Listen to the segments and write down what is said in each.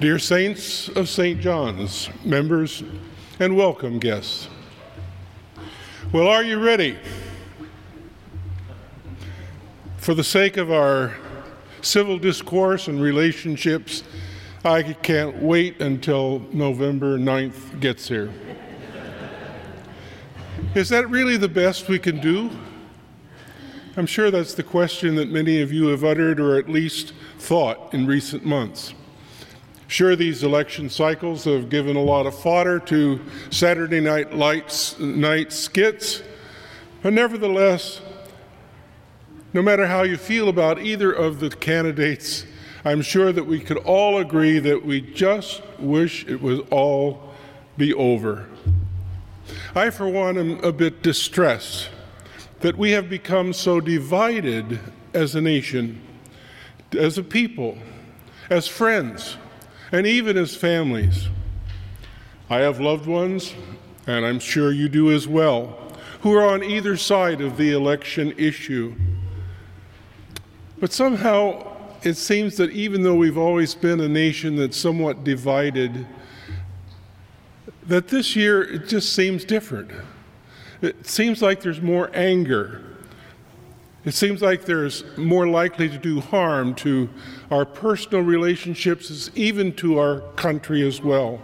Dear Saints of St. John's, members, and welcome guests. Well, are you ready? For the sake of our civil discourse and relationships, I can't wait until November 9th gets here. Is that really the best we can do? I'm sure that's the question that many of you have uttered or at least thought in recent months. Sure, these election cycles have given a lot of fodder to Saturday night lights, night skits, but nevertheless, no matter how you feel about either of the candidates, I'm sure that we could all agree that we just wish it would all be over. I, for one, am a bit distressed that we have become so divided as a nation, as a people, as friends and even as families. I have loved ones, and I'm sure you do as well, who are on either side of the election issue. But somehow it seems that even though we've always been a nation that's somewhat divided, that this year it just seems different. It seems like there's more anger, it seems like there's more likely to do harm to our personal relationships, even to our country as well.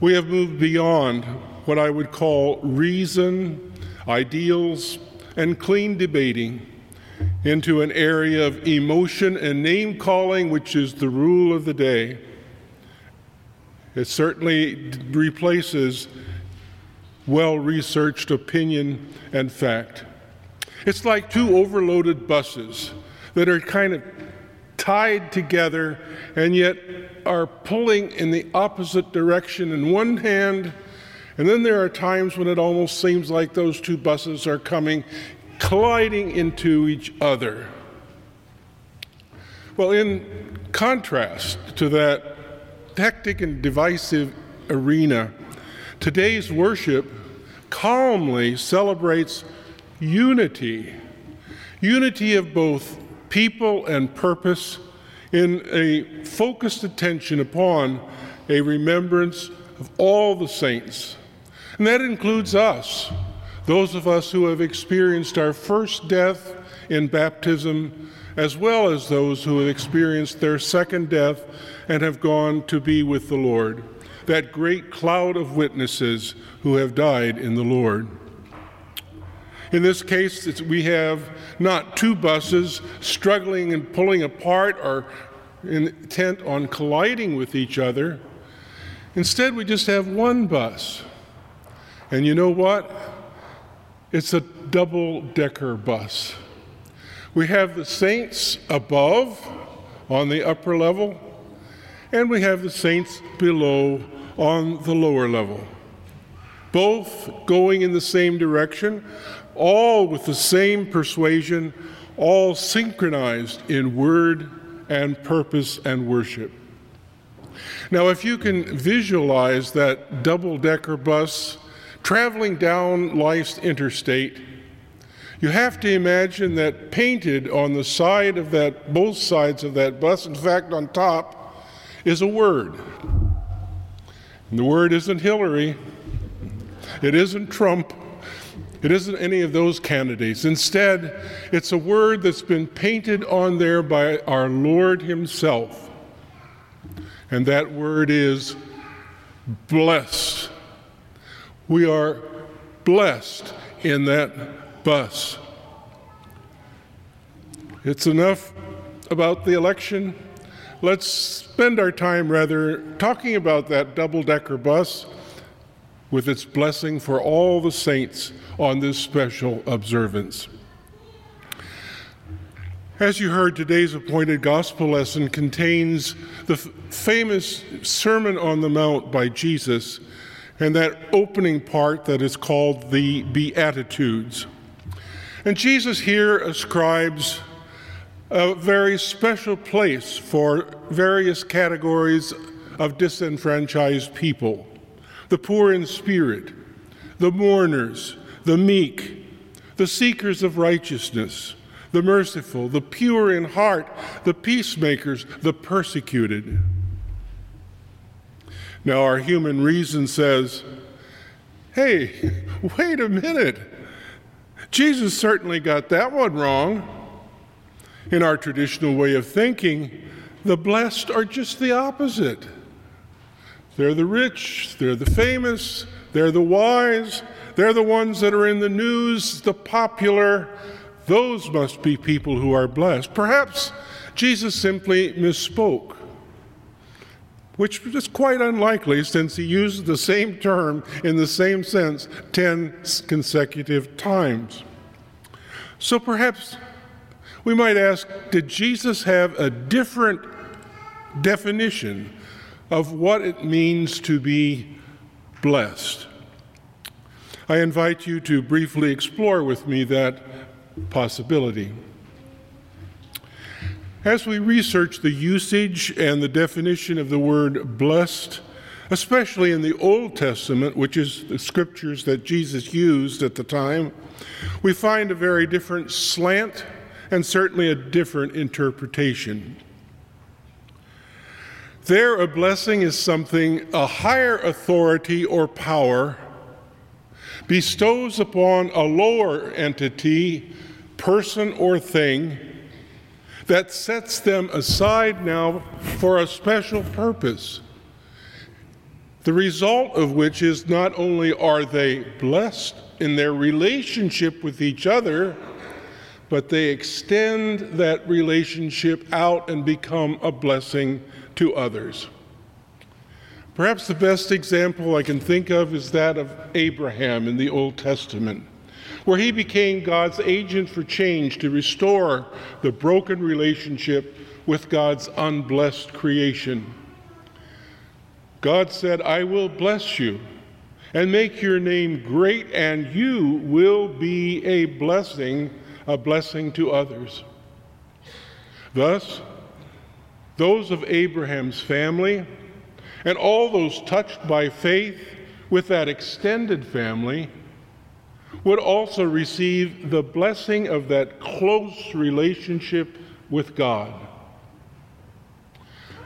We have moved beyond what I would call reason, ideals, and clean debating into an area of emotion and name calling, which is the rule of the day. It certainly replaces well researched opinion and fact. It's like two overloaded buses that are kind of tied together and yet are pulling in the opposite direction in one hand. And then there are times when it almost seems like those two buses are coming colliding into each other. Well, in contrast to that hectic and divisive arena, today's worship calmly celebrates unity unity of both people and purpose in a focused attention upon a remembrance of all the saints. And that includes us, those of us who have experienced our first death in baptism, as well as those who have experienced their second death and have gone to be with the Lord, that great cloud of witnesses who have died in the Lord. In this case, we have not two buses struggling and pulling apart or intent on colliding with each other. Instead, we just have one bus. And you know what? It's a double decker bus. We have the saints above on the upper level, and we have the saints below on the lower level. Both going in the same direction, all with the same persuasion, all synchronized in word and purpose and worship. Now, if you can visualize that double decker bus traveling down life's interstate, you have to imagine that painted on the side of that, both sides of that bus, in fact, on top, is a word. And the word isn't Hillary, it isn't Trump, it isn't any of those candidates. Instead, it's a word that's been painted on there by our Lord Himself. And that word is blessed. We are blessed in that bus. It's enough about the election. Let's spend our time rather talking about that double decker bus with its blessing for all the saints on this special observance. As you heard, today's appointed gospel lesson contains the f- famous Sermon on the Mount by Jesus and that opening part that is called the Beatitudes. And Jesus here ascribes a very special place for various categories of disenfranchised people the poor in spirit, the mourners, the meek, the seekers of righteousness, the merciful, the pure in heart, the peacemakers, the persecuted. Now, our human reason says, hey, wait a minute. Jesus certainly got that one wrong. In our traditional way of thinking, the blessed are just the opposite. They're the rich, they're the famous, they're the wise, they're the ones that are in the news, the popular. Those must be people who are blessed. Perhaps Jesus simply misspoke, which is quite unlikely since he used the same term in the same sense 10 consecutive times. So perhaps we might ask did Jesus have a different definition of what it means to be blessed? I invite you to briefly explore with me that possibility. As we research the usage and the definition of the word blessed, especially in the Old Testament, which is the scriptures that Jesus used at the time, we find a very different slant and certainly a different interpretation. There, a blessing is something a higher authority or power bestows upon a lower entity, person, or thing that sets them aside now for a special purpose. The result of which is not only are they blessed in their relationship with each other, but they extend that relationship out and become a blessing to others. Perhaps the best example I can think of is that of Abraham in the Old Testament where he became God's agent for change to restore the broken relationship with God's unblessed creation. God said, I will bless you and make your name great, and you will be a blessing, a blessing to others. Thus, those of Abraham's family and all those touched by faith with that extended family would also receive the blessing of that close relationship with God.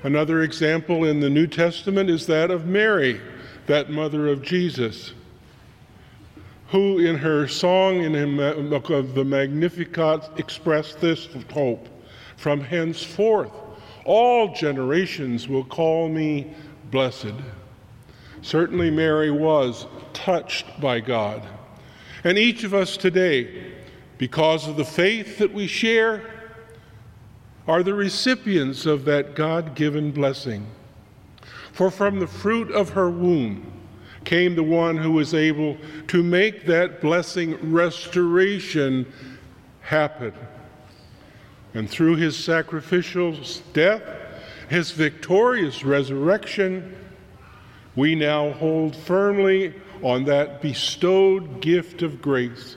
Another example in the New Testament is that of Mary, that mother of Jesus, who in her song in the Magnificat expressed this hope from henceforth all generations will call me blessed. Certainly, Mary was touched by God. And each of us today, because of the faith that we share, are the recipients of that God given blessing. For from the fruit of her womb came the one who was able to make that blessing restoration happen. And through his sacrificial death, his victorious resurrection, we now hold firmly on that bestowed gift of grace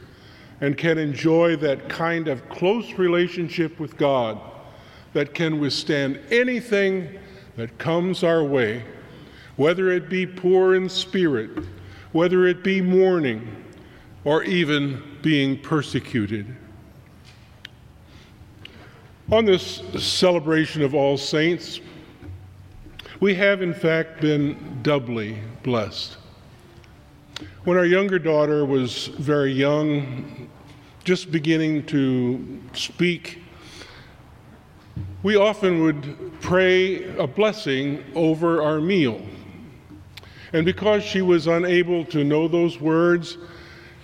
and can enjoy that kind of close relationship with God that can withstand anything that comes our way, whether it be poor in spirit, whether it be mourning, or even being persecuted. On this celebration of All Saints, we have in fact been doubly blessed. When our younger daughter was very young, just beginning to speak, we often would pray a blessing over our meal. And because she was unable to know those words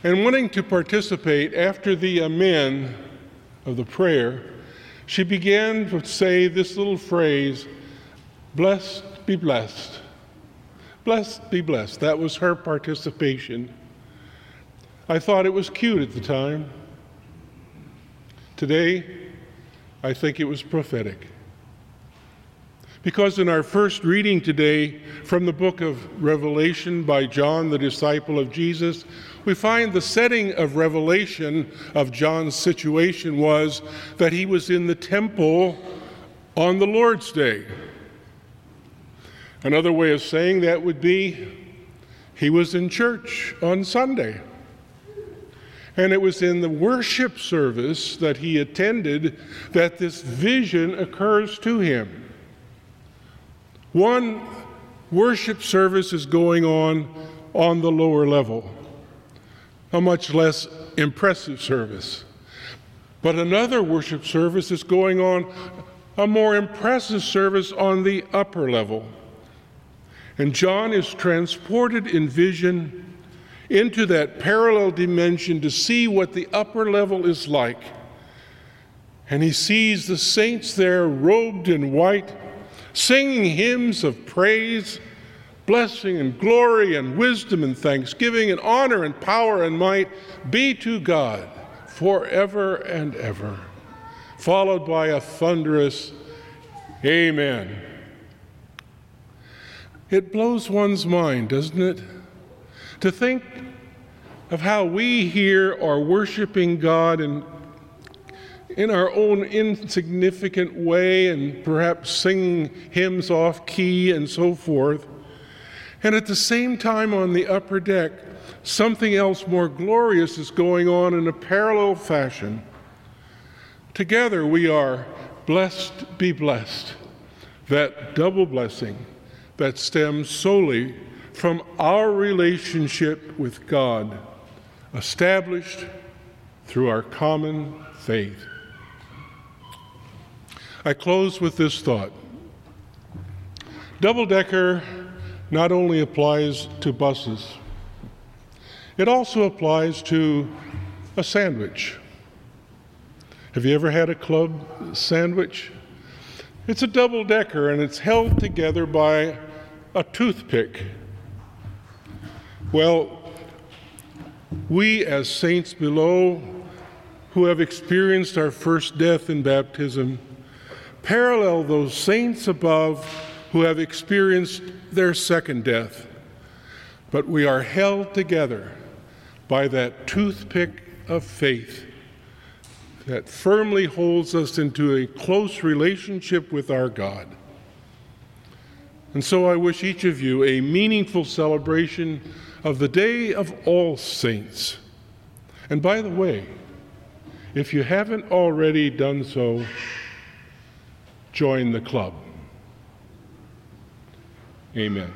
and wanting to participate after the amen of the prayer, she began to say this little phrase, Blessed be blessed. Blessed be blessed. That was her participation. I thought it was cute at the time. Today, I think it was prophetic. Because in our first reading today from the book of Revelation by John, the disciple of Jesus, we find the setting of revelation of John's situation was that he was in the temple on the Lord's Day. Another way of saying that would be he was in church on Sunday. And it was in the worship service that he attended that this vision occurs to him. One worship service is going on on the lower level, a much less impressive service. But another worship service is going on, a more impressive service on the upper level. And John is transported in vision into that parallel dimension to see what the upper level is like. And he sees the saints there robed in white, singing hymns of praise, blessing and glory and wisdom and thanksgiving and honor and power and might be to God forever and ever. Followed by a thunderous Amen. It blows one's mind, doesn't it? To think of how we here are worshiping God in, in our own insignificant way and perhaps singing hymns off key and so forth. And at the same time, on the upper deck, something else more glorious is going on in a parallel fashion. Together we are blessed be blessed, that double blessing that stems solely from our relationship with God, established through our common faith. I close with this thought. Double decker not only applies to buses, it also applies to a sandwich. Have you ever had a club sandwich? It's a double decker and it's held together by a toothpick. Well, we as saints below who have experienced our first death in baptism parallel those saints above who have experienced their second death. But we are held together by that toothpick of faith that firmly holds us into a close relationship with our God. And so I wish each of you a meaningful celebration of the Day of All Saints. And by the way, if you haven't already done so, join the club. Amen.